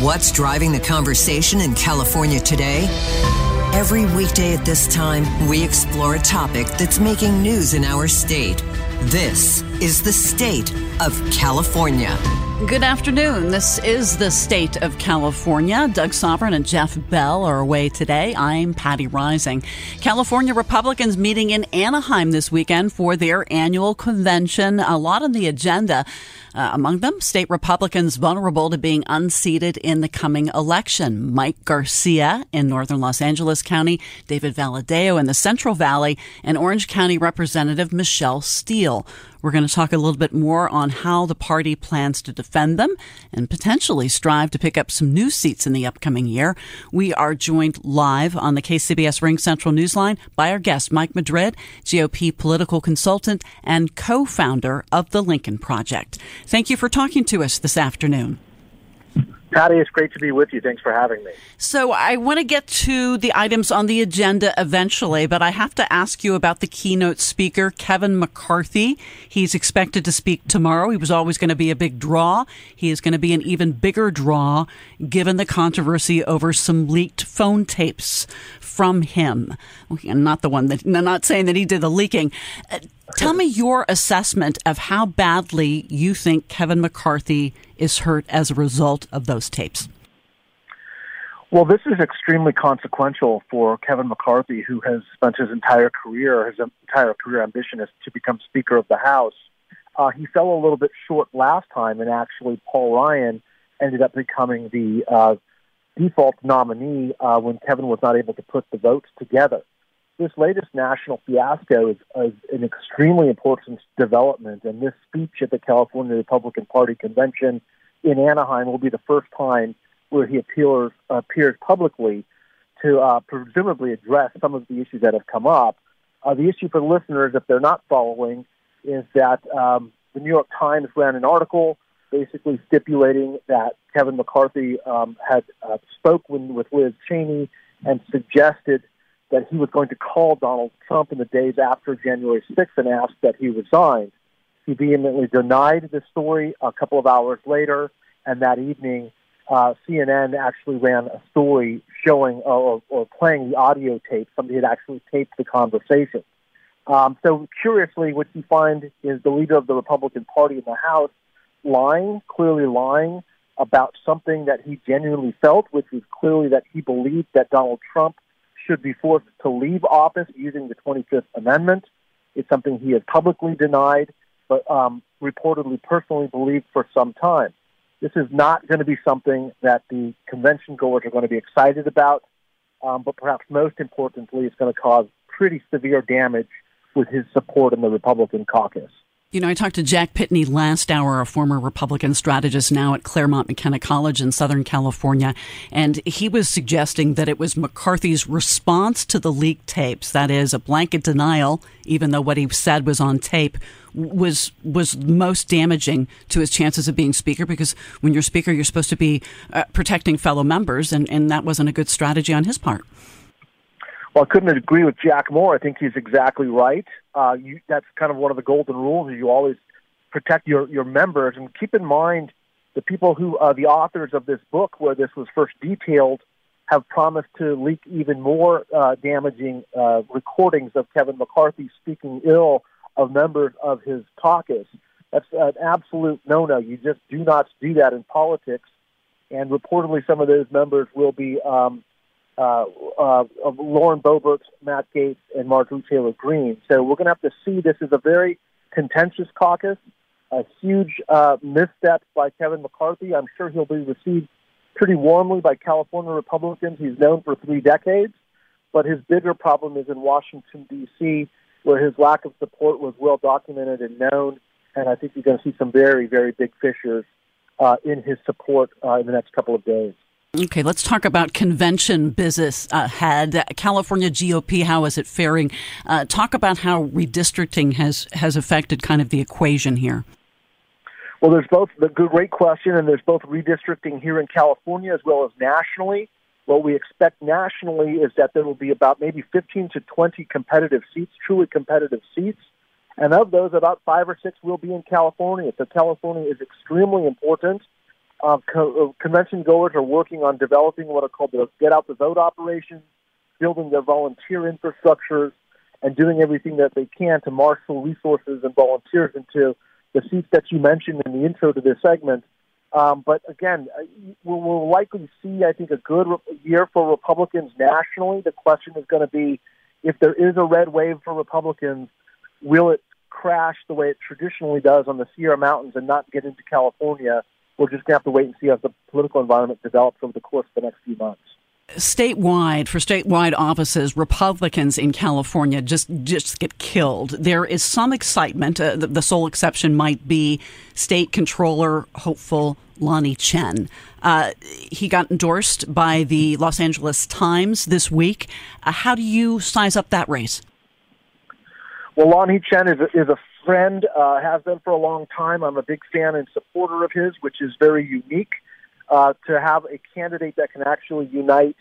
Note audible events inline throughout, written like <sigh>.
What's driving the conversation in California today? Every weekday at this time, we explore a topic that's making news in our state. This is the state of California. Good afternoon. This is the state of California. Doug Sovern and Jeff Bell are away today. I'm Patti Reising. California Republicans meeting in Anaheim this weekend for their annual convention. A lot on the agenda. Uh, among them, state Republicans vulnerable to being unseated in the coming election. Mike Garcia in northern Los Angeles County, David Valadao in the Central Valley, and Orange County Representative Michelle Steel. We're going to talk a little bit more on how the party plans to defend them and potentially strive to pick up some new seats in the upcoming year. We are joined live on the KCBS RingCentral Newsline by our guest, Mike Madrid, GOP political consultant and co-founder of the Lincoln Project. Thank you for talking to us this afternoon. Patti, it's great to be with you. Thanks for having me. So, I want to get to the items on the agenda eventually, but I have to ask you about the keynote speaker, Kevin McCarthy. He's expected to speak tomorrow. He was always going to be a big draw. He is going to be an even bigger draw given the controversy over some leaked phone tapes from him. Not the one that, <laughs> not saying that he did the leaking. Uh, tell me your assessment of how badly you think Kevin McCarthy is hurt as a result of those tapes. Well, this is extremely consequential for Kevin McCarthy, who has spent his entire career, his entire career ambition is to become Speaker of the House. Uh, he fell a little bit short last time, and actually, Paul Ryan ended up becoming the uh, default nominee uh, when Kevin was not able to put the votes together. This latest national fiasco is, is an extremely important development, and this speech at the California Republican Party convention in Anaheim will be the first time where he appears, appears publicly to uh, presumably address some of the issues that have come up. Uh, the issue for the listeners, if they're not following, is that um, the New York Times ran an article basically stipulating that Kevin McCarthy um, had uh, spoken with Liz Cheney and suggested that he was going to call Donald Trump in the days after January 6th and ask that he resign. He vehemently denied the story a couple of hours later, and that evening, uh, CNN actually ran a story showing or, or playing the audio tape. Somebody had actually taped the conversation. Um, so, curiously, what you find is the leader of the Republican Party in the House lying, clearly lying about something that he genuinely felt, which was clearly that he believed that Donald Trump should be forced to leave office using the 25th Amendment. It's something he has publicly denied but um, reportedly personally believed for some time. This is not going to be something that the convention goers are going to be excited about, um, but perhaps most importantly, it's going to cause pretty severe damage with his support in the Republican caucus. You know, I talked to Jack Pitney last hour, a former Republican strategist now at Claremont McKenna College in Southern California, and he was suggesting that it was McCarthy's response to the leaked tapes, that is, a blanket denial, even though what he said was on tape, was was most damaging to his chances of being speaker because when you're speaker, you're supposed to be uh, protecting fellow members, and, and that wasn't a good strategy on his part. Well, I couldn't agree with Jack more. I think he's exactly right. Uh, you, that's kind of one of the golden rules. You always protect your, your members. And keep in mind, the people who, uh, the authors of this book where this was first detailed, have promised to leak even more uh, damaging uh, recordings of Kevin McCarthy speaking ill of members of his caucus. That's an absolute no-no. You just do not do that in politics. And reportedly, some of those members will be um, uh, uh, of Lauren Boebert, Matt Gaetz, and Marjorie Taylor Greene. So we're going to have to see this is a very contentious caucus, a huge uh, misstep by Kevin McCarthy. I'm sure he'll be received pretty warmly by California Republicans. He's known for three decades, but his bigger problem is in Washington, D.C., where his lack of support was well documented and known. And I think you're going to see some very, very big fissures uh, in his support uh, in the next couple of days. Okay, let's talk about convention business ahead. California GOP, how is it faring? Uh, talk about how redistricting has has affected kind of the equation here. Well, there's both the great question, and there's both redistricting here in California as well as nationally. What we expect nationally is that there will be about maybe 15 to 20 competitive seats, truly competitive seats, and of those, about five or six will be in California. So California is extremely important uh, co- uh, convention goers are working on developing what are called the get out the vote operations, building their volunteer infrastructures, and doing everything that they can to marshal resources and volunteers into the seats that you mentioned in the intro to this segment. Um, but again, uh, we'll, we'll likely see, I think, a good re- year for Republicans nationally. The question is going to be if there is a red wave for Republicans, will it crash the way it traditionally does on the Sierra Mountains and not get into California? We're just going to have to wait and see how the political environment develops over the course of the next few months. Statewide, for statewide offices, Republicans in California just just get killed. There is some excitement. Uh, the, the, sole exception might be State Controller hopeful Lanhee Chen. Uh, he got endorsed by the Los Angeles Times this week. Uh, how do you size up that race? Well, Lanhee Chen is a, is a friend, uh, has been for a long time. I'm a big fan and supporter of his, which is very unique uh, to have a candidate that can actually unite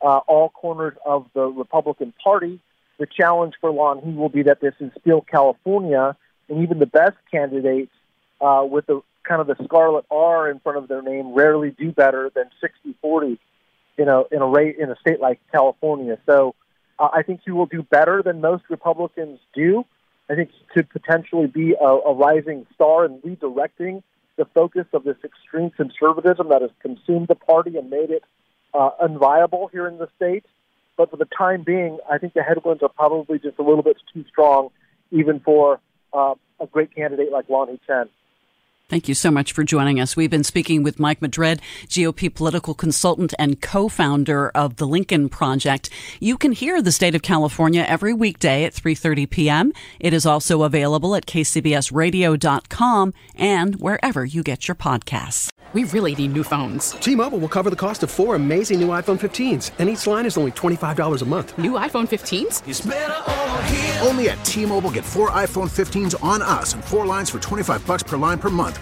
uh, all corners of the Republican Party. The challenge for Lanhee will be that this is still California, and even the best candidates uh, with the kind of the scarlet R in front of their name rarely do better than 60-40 in a in a rate in a state like California. So uh, I think he will do better than most Republicans do. I think he could potentially be a, a rising star in redirecting the focus of this extreme conservatism that has consumed the party and made it uh, unviable here in the state. But for the time being, I think the headwinds are probably just a little bit too strong, even for uh, a great candidate like Lanhee Chen. Thank you so much for joining us. We've been speaking with Mike Madrid, GOP political consultant and co-founder of the Lincoln Project. You can hear the state of California every weekday at 3:30 p.m. It is also available at kcbsradio.com and wherever you get your podcasts. We really need new phones. T-Mobile will cover the cost of four amazing new iPhone 15s, and each line is only $25 a month. New iPhone 15s? Only at T-Mobile get four iPhone 15s on us and four lines for 25 bucks per line per month